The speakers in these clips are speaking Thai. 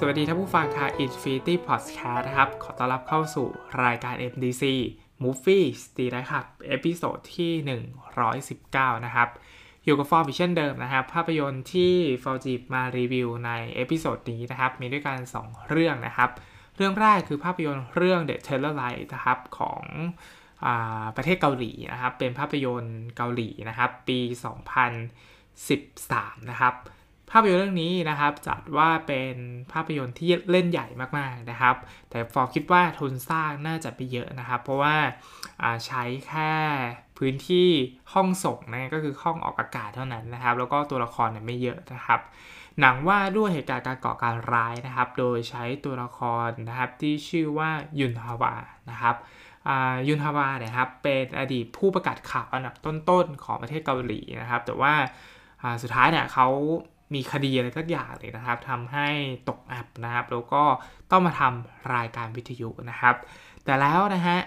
สวัสดีท่านผู้ฟังค่ะ Infinity Podcast นะครับ ขอต้อนรับเข้าสู่รายการ MDC Movie สตีนะครับ episode ที่ 119 นะครับ อยู่กับฟอร์มเช่นเดิมนะครับ ภาพยนตร์ที่ฟอร์มจะมารีวิวใน episode นี้นะครับ มีด้วยกัน 2 เรื่องนะครับ เรื่องแรกคือภาพยนตร์เรื่อง The Terror Live นะครับของอประเทศเกาหลีนะครับ เป็นภาพยนตร์เกาหลีนะครับ ปี 2013 นะครับ ภาพยนตร์เรื่องนี้นะครับ จัดว่าเป็นภาพยนตร์ที่เล่นใหญ่มากๆนะครับ แต่ฟอร์คิดว่าทุนสร้างน่าจะไปเยอะนะครับ เพราะว่าาใช้แค่พื้นที่ห้องส่งนะก็คือห้องออกอากาศเท่านั้นนะครับ แล้วก็ตัวละครเนี่ยไม่เยอะนะครับ หนังว่าด้วยเหตุการณ์การก่อการร้ายนะครับ โดยใช้ตัวละครนะครับที่ชื่อว่ายุนฮาวานะครับยุนฮาวาเนี่ยครับเป็นอดีตผู้ประกาศข่าวอันดับต้นๆของประเทศเกาหลีนะครับ แต่ว่าสุดท้ายเนี่ยเขา มีคดีอะไรสักอย่างเลยนะครับทำให้ตกอับนะครับ แล้วก็ต้องมาทำรายการวิทยุนะครับ แต่แล้วนะฮะ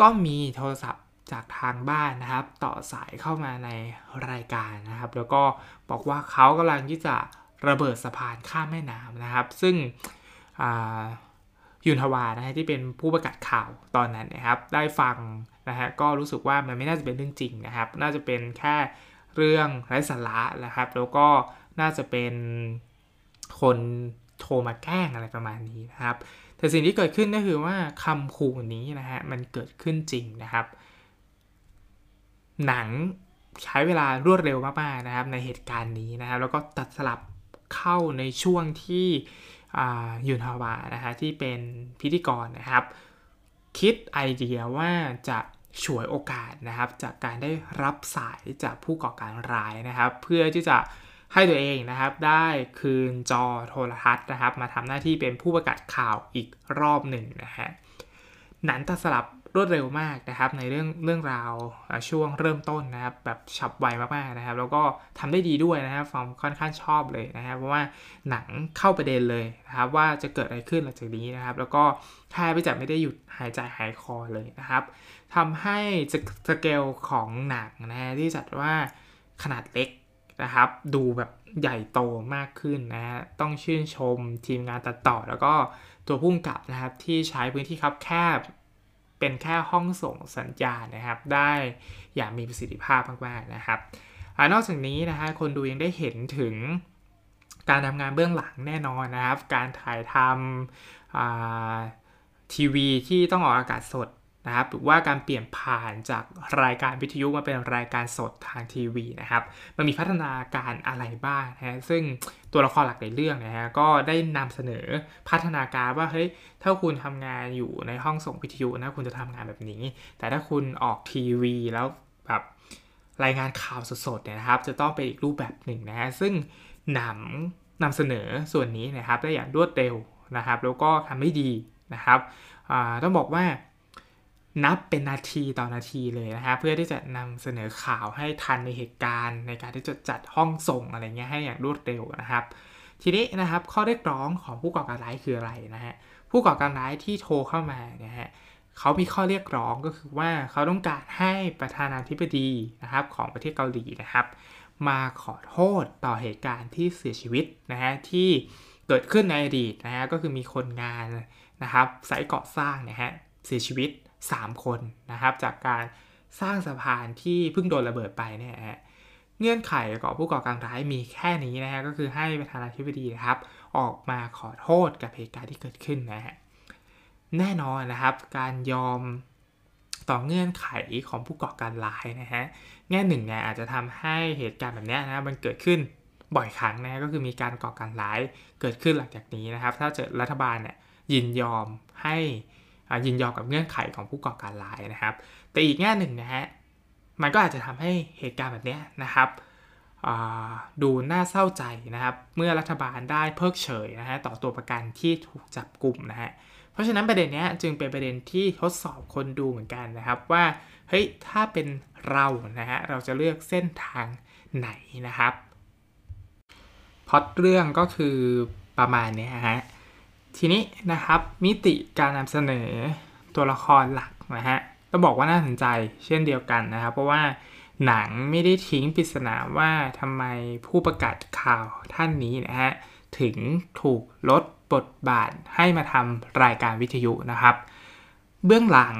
ก็มีโทรศัพท์จากทางบ้านนะครับ ต่อสายเข้ามาในรายการนะครับ แล้วก็บอกว่าเขากำลังที่จะระเบิดสะพานข้ามแม่น้ำนะครับ ซึ่งยุนทวานะฮะที่เป็นผู้ประกาศข่าวตอนนั้นนะครับ ได้ฟังนะฮะก็รู้สึกว่ามันไม่น่าจะเป็นเรื่องจริงนะครับ น่าจะเป็นแค่ เรื่องไร้สาระนะครับ แล้วก็น่าจะเป็นคนโทรมาแกล้งอะไรประมาณนี้นะครับ แต่สิ่งที่เกิดขึ้นก็คือว่าคำขู่นี้นะฮะมันเกิดขึ้นจริงนะครับ หนังใช้เวลารวดเร็วมากๆนะครับ ในเหตุการณ์นี้นะครับ แล้วก็ตัดสลับเข้าในช่วงที่ยุนฮาวานะฮะที่เป็นพิธีกรนะครับ คิดไอเดียว่าจะ ฉวยโอกาสนะครับจากการได้รับสายจากผู้ก่อการร้ายนะครับ เพื่อที่จะให้ตัวเองนะครับได้คืนจอโทรทัศน์นะครับ มาทำหน้าที่เป็นผู้ประกาศข่าวอีกรอบหนึ่งนะฮะหนันตสลับ รวดเร็วมากนะครับในเรื่องเรื่องราวช่วงเริ่มต้นนะครับแบบฉับไวมากๆนะครับ แล้วก็ทำได้ดีด้วยนะครับฟอร์มค่อนข้างชอบเลยนะครับเพราะว่าหนังเข้าประเด็นเลยนะครับว่าจะเกิดอะไรขึ้นหลังจากนี้นะครับ แล้วก็แทบไม่จะไม่ได้หยุดหายใจหายคอเลยนะครับทำให้สเกลของหนังนะที่จัดว่าขนาดเล็กนะครับดูแบบใหญ่โตมากขึ้นนะฮะต้องชื่นชมทีมงานตัดต่อ แล้วก็ตัวพุ่งกับนะครับที่ใช้พื้นที่คับแคบ เป็นแค่ห้องส่งสัญญาณนะครับ ได้อย่างมีประสิทธิภาพมากๆนะครับอนอกจากนี้นะฮะคนดูยังได้เห็นถึงการทำงานเบื้องหลังแน่นอนนะครับ การถ่ายทำทีวีที่ต้องออกอากาศสด นะครับหรือว่าการเปลี่ยนผ่านจากรายการวิทยุมาเป็นรายการสดทางทีวีนะครับมันมีพัฒนาการอะไรบ้างนะฮะซึ่งตัวละครหลักในเรื่องนะฮะก็ได้นำเสนอพัฒนาการว่าเฮ้ยถ้าคุณทำงานอยู่ในห้องส่งวิทยุนะคุณจะทำงานแบบนี้ แต่ถ้าคุณออกทีวีแล้วแบบรายงานข่าวสดๆเนี่ยนะครับ จะต้องเป็นอีกรูปแบบหนึ่งนะฮะซึ่งหนังนำเสนอส่วนนี้นะครับได้อย่างรวดเร็วนะครับ แล้วก็ทำได้ดีนะครับต้องบอกว่า นับเป็นนาทีต่อนาทีเลยนะฮะเพื่อที่จะนำเสนอข่าวให้ทันในเหตุการณ์ ในการที่จะจัดห้องส่งอะไรเงี้ยให้อย่างรวดเร็วนะครับ ทีนี้นะครับข้อเรียกร้องของผู้ก่อการร้ายคืออะไรนะฮะผู้ก่อการร้ายที่โทรเข้ามาเนี่ยฮะเขามีข้อเรียกร้องก็คือว่าเขาต้องการให้ประธานาธิบดีนะครับของประเทศเกาหลีนะครับ มาขอโทษต่อเหตุการณ์ที่เสียชีวิตนะฮะที่เกิดขึ้นในอดีตนะฮะก็คือมีคนงานนะครับสายก่อสร้างเนี่ยฮะเสียชีวิต 3 คนนะครับ จากการสร้างสะพานที่เพิ่งโดนระเบิดไปเนี่ยเงื่อนไขของผู้ก่อการร้ายมีแค่นี้นะฮะก็คือให้ประธานาธิบดีนะครับ ออกมาขอโทษกับเหตุการณ์ที่เกิดขึ้นนะฮะแน่นอนนะครับการยอมต่อเงื่อนไขของผู้ก่อการร้ายนะฮะแง่หนึ่งเนี่ยอาจจะทำให้เหตุการณ์แบบนี้นะมันเกิดขึ้นบ่อยครั้งนะก็คือมีการก่อการร้ายเกิดขึ้นหลังจากนี้นะครับ ถ้าเจอรัฐบาลเนี่ยยินยอมให้ ยินยอมกับเงื่อนไขของผู้ก่อการร้ายนะครับ แต่อีกแง่หนึ่งนะฮะมันก็อาจจะทำให้เหตุการณ์แบบนี้นะครับดูน่าเศร้าใจนะครับ เมื่อรัฐบาลได้เพิกเฉยนะฮะต่อตัวประกันที่ถูกจับกลุ่มนะฮะเพราะฉะนั้นประเด็นนี้จึงเป็นประเด็นที่ทดสอบคนดูเหมือนกันนะครับว่าเฮ้ยถ้าเป็นเรานะฮะเราจะเลือกเส้นทางไหนนะครับพอดเรื่องก็คือประมาณนี้ฮะ ทีนี้นะครับมิติการนำเสนอตัวละครหลักนะฮะต้องบอกว่าน่าสนใจเช่นเดียวกันนะครับ เพราะว่าหนังไม่ได้ทิ้งปริศนาว่าทำไมผู้ประกาศข่าวท่านนี้นะฮะถึงถูกลดบทบาทให้มาทำรายการวิทยุนะครับ เบื้องหลัง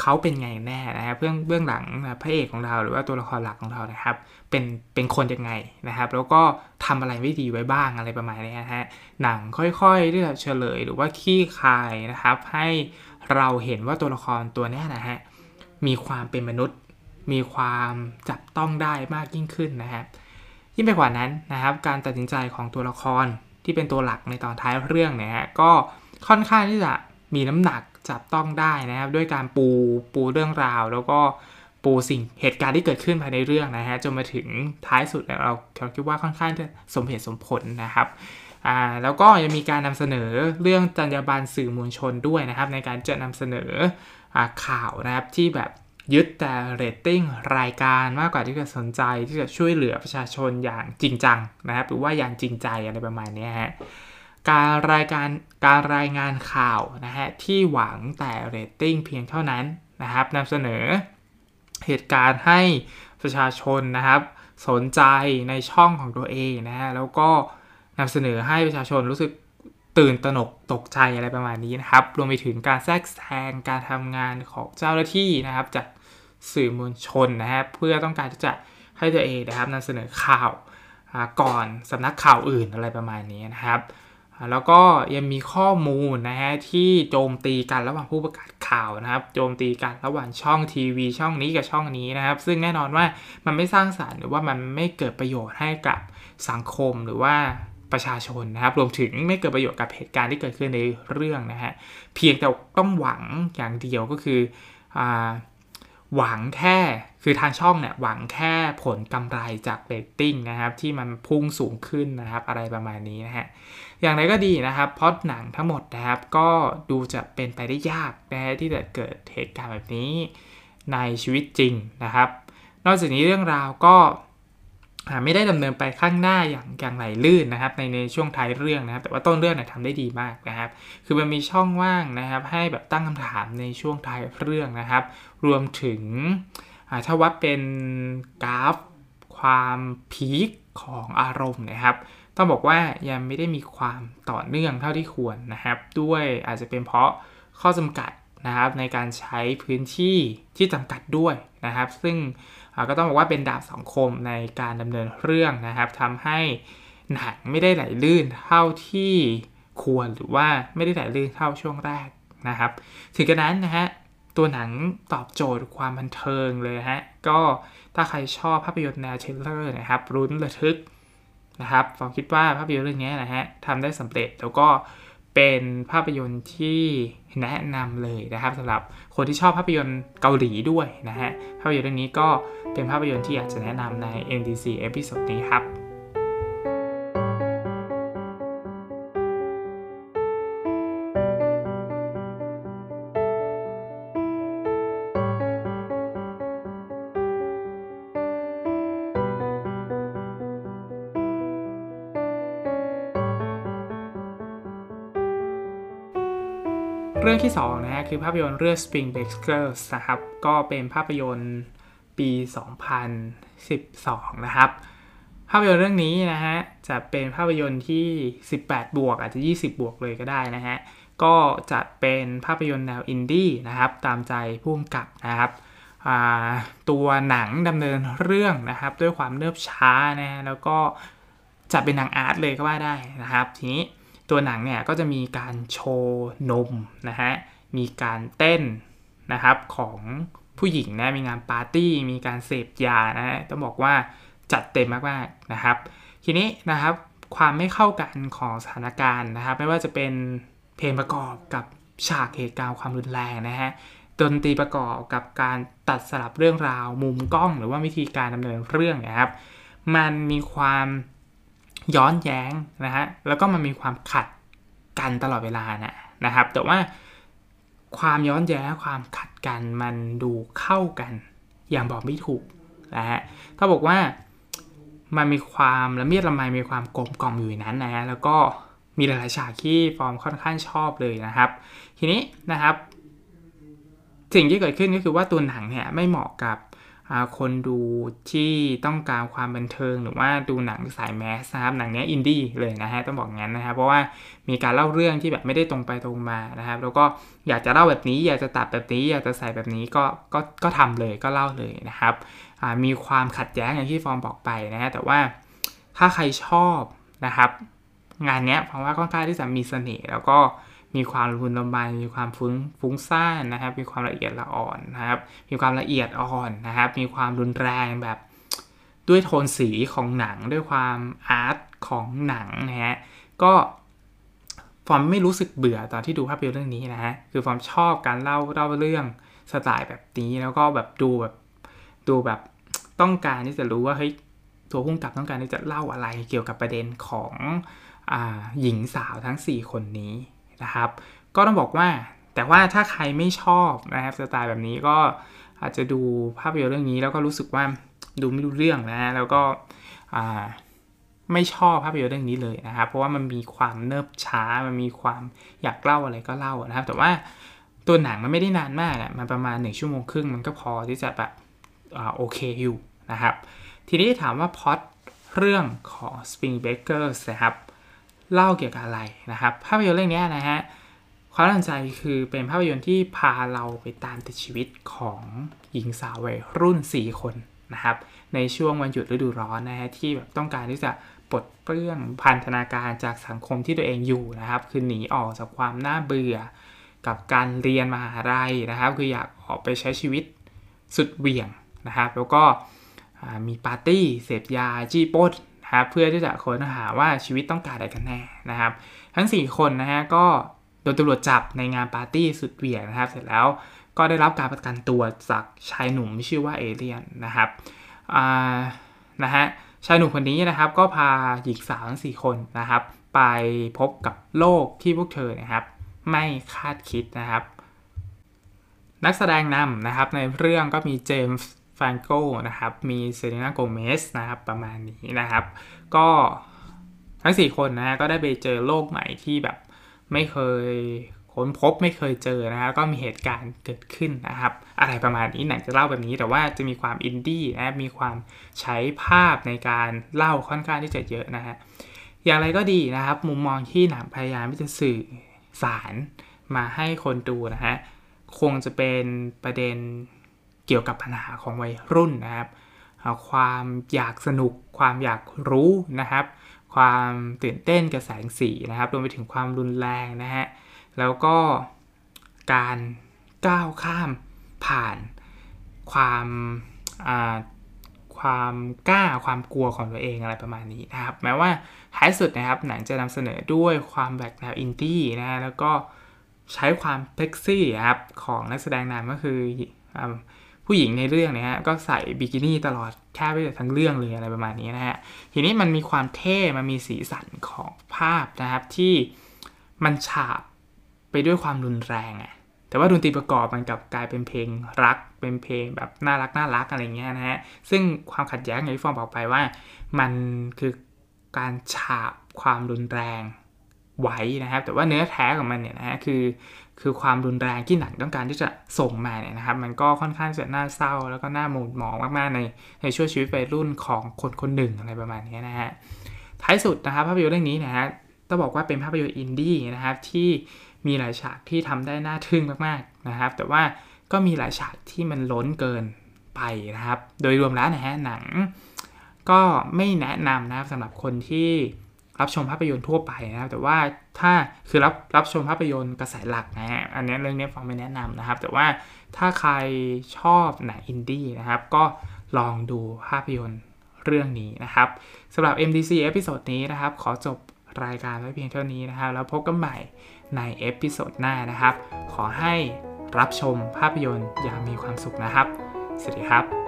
เขาเป็นไงแน่นะครับเบื้องเบื้องหลังพระเอกของเราหรือว่าตัวละครหลักของเรานะครับ เป็นเป็นคนยังไงนะครับ แล้วก็ทำอะไรไม่ดีไว้บ้างอะไรประมาณนี้นะฮะหนังค่อยๆที่จะเฉลยหรือว่าขี้คายนะครับ ให้เราเห็นว่าตัวละครตัวนี้นะฮะมีความเป็นมนุษย์ มีความจับต้องได้มากยิ่งขึ้นนะครับยิ่งไปกว่านั้นนะครับ การตัดสินใจของตัวละครที่เป็นตัวหลักในตอนท้ายเรื่องเนี่ยฮะก็ค่อนข้างที่จะมีน้ำหนัก จับต้องได้นะครับ ด้วยการปูปูเรื่องราว แล้วก็ปูสิ่งเหตุการณ์ที่เกิดขึ้นภายในเรื่องนะฮะจนมาถึงท้ายสุดเราเราคิดว่าค่อนข้างจะสมเหตุสมผลนะครับอ่าแล้วก็ยังมีการนำเสนอเรื่องจรรยาบรรณสื่อมวลชนด้วยนะครับ ในการจะนำเสนออข่าวนะครับที่แบบยึดแต่เรตติ้งรายการมากกว่าที่จะสนใจที่จะช่วยเหลือประชาชนอย่างจริงจังนะครับ หรือว่าอย่างจริงใจอะไรประมาณนี้ฮะ การรายการการรายงานข่าวนะฮะที่หวังแต่เรตติ้งเพียงเท่านั้นนะครับนำเสนอเหตุการณ์ให้ประชาชนนะครับ สนใจในช่องของตัวเองนะฮะแล้วก็นำเสนอให้ประชาชนรู้สึกตื่นตระหนกตกใจอะไรประมาณนี้นะครับ รวมไปถึงการแทรกแซงการทำงานของเจ้าหน้าที่นะครับ จากสื่อมวลชนนะครับเพื่อต้องการที่จะให้ตัวเองนะครับนำเสนอข่าวก่อนสำนักข่าวอื่นอะไรประมาณนี้นะครับ แล้วก็ยังมีข้อมูลนะฮะที่โจมตีกันระหว่างผู้ประกาศข่าวนะครับ โจมตีกันระหว่างช่องทีวีช่องนี้กับช่องนี้นะครับ ซึ่งแน่นอนว่ามันไม่สร้างสารรค์หรือว่ามันไม่เกิดประโยชน์ให้กับสังคมหรือว่าประชาชนนะครับ รวมถึงไม่เกิดประโยชน์กับเหตุการณ์ที่เกิดขึ้นในเรื่องนะฮะเพียงแต่ต้องหวังอย่างเดียวก็คืออหวังแค่คือทางช่องเนี่ยหวังแค่ผลกำไรจากเรตติ้งนะครับ ที่มันพุ่งสูงขึ้นนะครับ อะไรประมาณนี้นะฮะ อย่างไรก็ดีนะครับเพราะหนังทั้งหมดนะครับ ก็ดูจะเป็นไปได้ยากนะฮะที่จะเกิดเหตุการณ์แบบนี้ในชีวิตจริงนะครับ นอกจากนี้เรื่องราวก็ไม่ได้ดำเนินไปข้างหน้าอย่างอย่างไหลลื่นนะครับ ในในช่วงท้ายเรื่องนะครับ แต่ว่าต้นเรื่องเนี่ยทำได้ดีมากนะครับ คือมันมีช่องว่างนะครับ ให้แบบตั้งคำถามในช่วงท้ายเรื่องนะครับ รวมถึงถ้าวัดเป็นกราฟความพีคของอารมณ์นะครับ ต้องบอกว่ายังไม่ได้มีความต่อเนื่องเท่าที่ควรนะครับ ด้วยอาจจะเป็นเพราะข้อจำกัดนะครับในการใช้พื้นที่ที่จำกัดด้วยนะครับ ซึ่งก็ต้องบอกว่าเป็นดาบสองคมในการดำเนินเรื่องนะครับทำให้หนังไม่ได้ไหลลื่นเท่าที่ควรหรือว่าไม่ได้ไหลลื่นเท่าช่วงแรกนะครับ ถึงกระนั้นนะฮะตัวหนังตอบโจทย์ความบันเทิงเลยฮะ ก็ถ้าใครชอบภาพยนตร์แนวเทเลอร์นะครับ รุ้นระทึก นะครับผมคิดว่าภาพยนตร์เรื่องนี้นะฮะทำได้สำเร็จแล้วก็เป็นภาพยนตร์ที่แนะนำเลยนะครับสำหรับคนที่ชอบภาพยนตร์เกาหลีด้วยนะฮะภาพยนตร์เรื่องนี้ก็เป็นภาพยนตร์ที่อยากจะแนะนำใน NDC เอพิโซดนี้ครับ รื่องที่2นะฮะคือภาพยนตร์เรื่อง Spring Breakers นะครับ ก็เป็นภาพยนตร์ปี 2012 นะครับ ภาพยนตร์เรื่องนี้นะฮะจะเป็นภาพยนตร์ที่ 18 บวกอาจจะ 20 บวกเลยก็ได้นะฮะ ก็จะเป็นภาพยนตร์แนวอินดี้นะครับ ตามใจผู้กำกับนะครับ ตัวหนังดำเนินเรื่องนะครับ ด้วยความเนิบช้านะฮะแล้วก็จะเป็นหนังอาร์ตเลยก็ว่าได้นะครับ ทีนี้ ตัวหนังเนี่ยก็จะมีการโชว์นมนะฮะ มีการเต้นนะครับของผู้หญิงนะ มีงานปาร์ตี้ มีการเสพยานะฮะ ต้องบอกว่าจัดเต็มมากๆนะครับ ทีนี้นะครับความไม่เข้ากันของสถานการณ์นะครับ ไม่ว่าจะเป็นเพลงประกอบกับฉากเหตุการณ์ความรุนแรงนะฮะดนตรีประกอบกับการตัดสลับเรื่องราวมุมกล้อง หรือว่าวิธีการดำเนินเรื่องนะครับ มันมีความ ย้อนแย้งนะฮะแล้วก็มันมีความขัดกันตลอดเวลานะนะครับ แต่ว่าความย้อนแย้งความขัดกันมันดูเข้ากัน อย่างบอกไม่ถูกนะฮะถ้าบอกว่ามันมีความละเมียดละไมมีความกลมกล่อมอยู่นั้นนะฮะแล้วก็มีหลายๆฉากที่ฟอร์มค่อนข้างชอบเลยนะครับ ทีนี้นะครับ สิ่งที่เกิดขึ้นก็คือว่าตัวหนังเนี่ยไม่เหมาะกับ คนดูที่ต้องการความบันเทิง หรือว่าดูหนังสายแมสนะครับหนังนี้อินดี้เลยนะฮะต้องบอกงั้นนะครับเพราะว่ามีการเล่าเรื่องที่แบบไม่ได้ตรงไปตรงมานะครับ แล้วก็อยากจะเล่าแบบนี้ อยากจะตัดแบบนี้ อยากจะใส่แบบนี้ก็ก็ก็ทำเลยก็เล่าเลยนะครับมีความขัดแย้งอย่างที่ฟอร์มบอกไปนะฮะแต่ว่าถ้าใครชอบนะครับ งานนี้เพราะว่าค่อนข้างที่จะมีเสน่ห์แล้วก็ มีความรุนละไมมีความฟุ้งฟุ้งซ่านนะครับ มีความละเอียดละอ่อนนะครับ มีความละเอียดอ่อนนะครับ มีความรุนแรงแบบด้วยโทนสีของหนังด้วยความ art ของหนังนะฮะก็ฟอร์มไม่รู้สึกเบื่อตอนที่ดูภาพยนตร์เรื่องนี้นะฮะคือฟอร์มชอบการเล่าเล่าเรื่องสไตล์แบบนี้แล้วก็แบบดูแบบดูแบบต้องการที่จะรู้ว่าเฮ้ยตัวพุ่งกับต้องการที่จะเล่าอะไรเกี่ยวกับประเด็นของอหญิงสาวทั้ง 4 คนนี้ นะครับ ก็ต้องบอกว่าแต่ว่าถ้าใครไม่ชอบนะครับสไตล์แบบนี้ก็อาจจะดูภาพยนตร์เรื่องนี้แล้วก็รู้สึกว่าดูไม่รู้เรื่องนะแล้วก็ไม่ชอบภาพยนตร์เรื่องนี้เลยนะครับ เพราะว่ามันมีความเนิบช้า มันมีความอยากเล่าอะไรก็เล่านะครับ แต่ว่าตัวหนังมันไม่ได้นานมากอะมันประมาณ 1 ชั่วโมงครึ่งมันก็พอที่จะแบบโอเคอยู่นะครับ ทีนี้ถามว่าพอดเรื่องของ Spring Breakers นะครับ เล่าเกี่ยวกับอะไรนะครับ ภาพยนตร์เรื่องนี้นะฮะความน่าสนใจคือเป็นภาพยนตร์ที่พาเราไปตามติดชีวิตของหญิงสาววัยรุ่น 4 คนนะครับในช่วงวันหยุดฤดูร้อนนะฮะที่แบบต้องการที่จะปลดเปลื้องพันธนาการจากสังคมที่ตัวเองอยู่นะครับ คือหนีออกจากความน่าเบื่อ กับการเรียนมหาลัยนะครับ คืออยากออกไปใช้ชีวิตสุดเบี่ยงนะครับ แล้วก็มีปาร์ตี้เสพยาจี้ปด ครับเพื่อที่จะค้นหาว่าชีวิตต้องการอะไรกันแน่นะครับ ทั้ง 4 คนนะฮะก็โดนตำรวจจับในงานปาร์ตี้สุดเบี่ยงนะครับ เสร็จแล้วก็ได้รับการประกันตัวจากชายหนุ่มชื่อว่าเอเลียนนะครับนะฮะชายหนุ่มคนนี้นะครับก็พาหญิงสาวทั้ง4คนนะครับ ไปพบกับโลกที่พวกเธอนะครับ ไม่คาดคิดนะครับ นักแสดงนำนะครับในเรื่องก็มีเจมส์ ฟานโกนะครับ มีเซเรนาโกเมสนะครับ ประมาณนี้นะครับ ก็ทั้ง 4 คนนะก็ได้ไปเจอโลกใหม่ที่แบบไม่เคยค้นพบไม่เคยเจอนะครับก็มีเหตุการณ์เกิดขึ้นนะครับ อะไรประมาณนี้หนังจะเล่าแบบนี้แต่ว่าจะมีความอินดี้นะมีความใช้ภาพในการเล่าค่อนข้างที่จะเยอะนะฮะอย่างไรก็ดีนะครับ มุมมองที่หนังพยายามที่จะสื่อสารมาให้คนดูนะฮะคงจะเป็นประเด็น เกี่ยวกับปัญหาของวัยรุ่นนะครับ ความอยากสนุก ความอยากรู้นะครับ ความตื่นเต้นกับแสงสีนะครับรวมไปถึงความรุนแรงนะฮะแล้วก็การก้าวข้ามผ่านความความกล้าความกลัวของตัวเองอะไรประมาณนี้นะครับ แม้ว่าท้ายสุดนะครับหนังจะนำเสนอด้วยความแบบแนวอินดี้นะแล้วก็ใช้ความเพ็กซี่ครับของนักแสดงนำก็คือ ผู้หญิงในเรื่องเนี่ยฮะก็ใส่บิกินี่ตลอดแค่ไปทั้งเรื่องเลยอะไรประมาณนี้นะฮะทีนี้มันมีความเท่มันมีสีสันของภาพนะครับที่มันฉาบไปด้วยความรุนแรงอะแต่ว่าดนตรีประกอบมันกลับกลายเป็นเพลงรัก เป็นเพลงแบบน่ารักน่ารักอะไรเงี้ยนะฮะซึ่งความขัดแย้งอย่างที่ฟอร์มบอกไปว่า มันคือการฉาบความรุนแรง ไว้นะครับ แต่ว่าเนื้อแท้ของมันเนี่ยนะฮะคือ คือความรุนแรงที่หนังต้องการที่จะส่งมาเนี่ยนะครับ มันก็ค่อนข้างจะน่าเศร้า แล้วก็น่าหมุนหมองมากๆในในช่วงชีวิตวัยรุ่นของคนคนหนึ่งอะไรประมาณนี้นะฮะท้ายสุดนะครับภาพยนตร์เรื่องนี้นะฮะต้องบอกว่าเป็นภาพยนตร์อินดี้นะครับที่มีหลายฉากที่ทำได้น่าทึ่งมากๆนะครับ แต่ว่าก็มีหลายฉากที่มันล้นเกินไปนะครับ โดยรวมแล้วนะฮะหนังก็ไม่แนะนำนะครับสำหรับคนที่ รับชมภาพยนตร์ทั่วไปนะครับ แต่ว่าถ้าคือรับรับชมภาพยนตร์กระแสหลักนะฮะอันนี้เรื่องนี้ฟอร์มไม่แนะนำนะครับ แต่ว่าถ้าใครชอบหนังอินดี้นะครับ ก็ลองดูภาพยนตร์เรื่องนี้นะครับสำหรับ MDC episode นี้นะครับ ขอจบรายการไว้เพียงเท่านี้นะครับ แล้วพบกันใหม่ในเอพิโซดหน้านะครับ ขอให้รับชมภาพยนตร์อย่างมีความสุขนะครับ สวัสดีครับ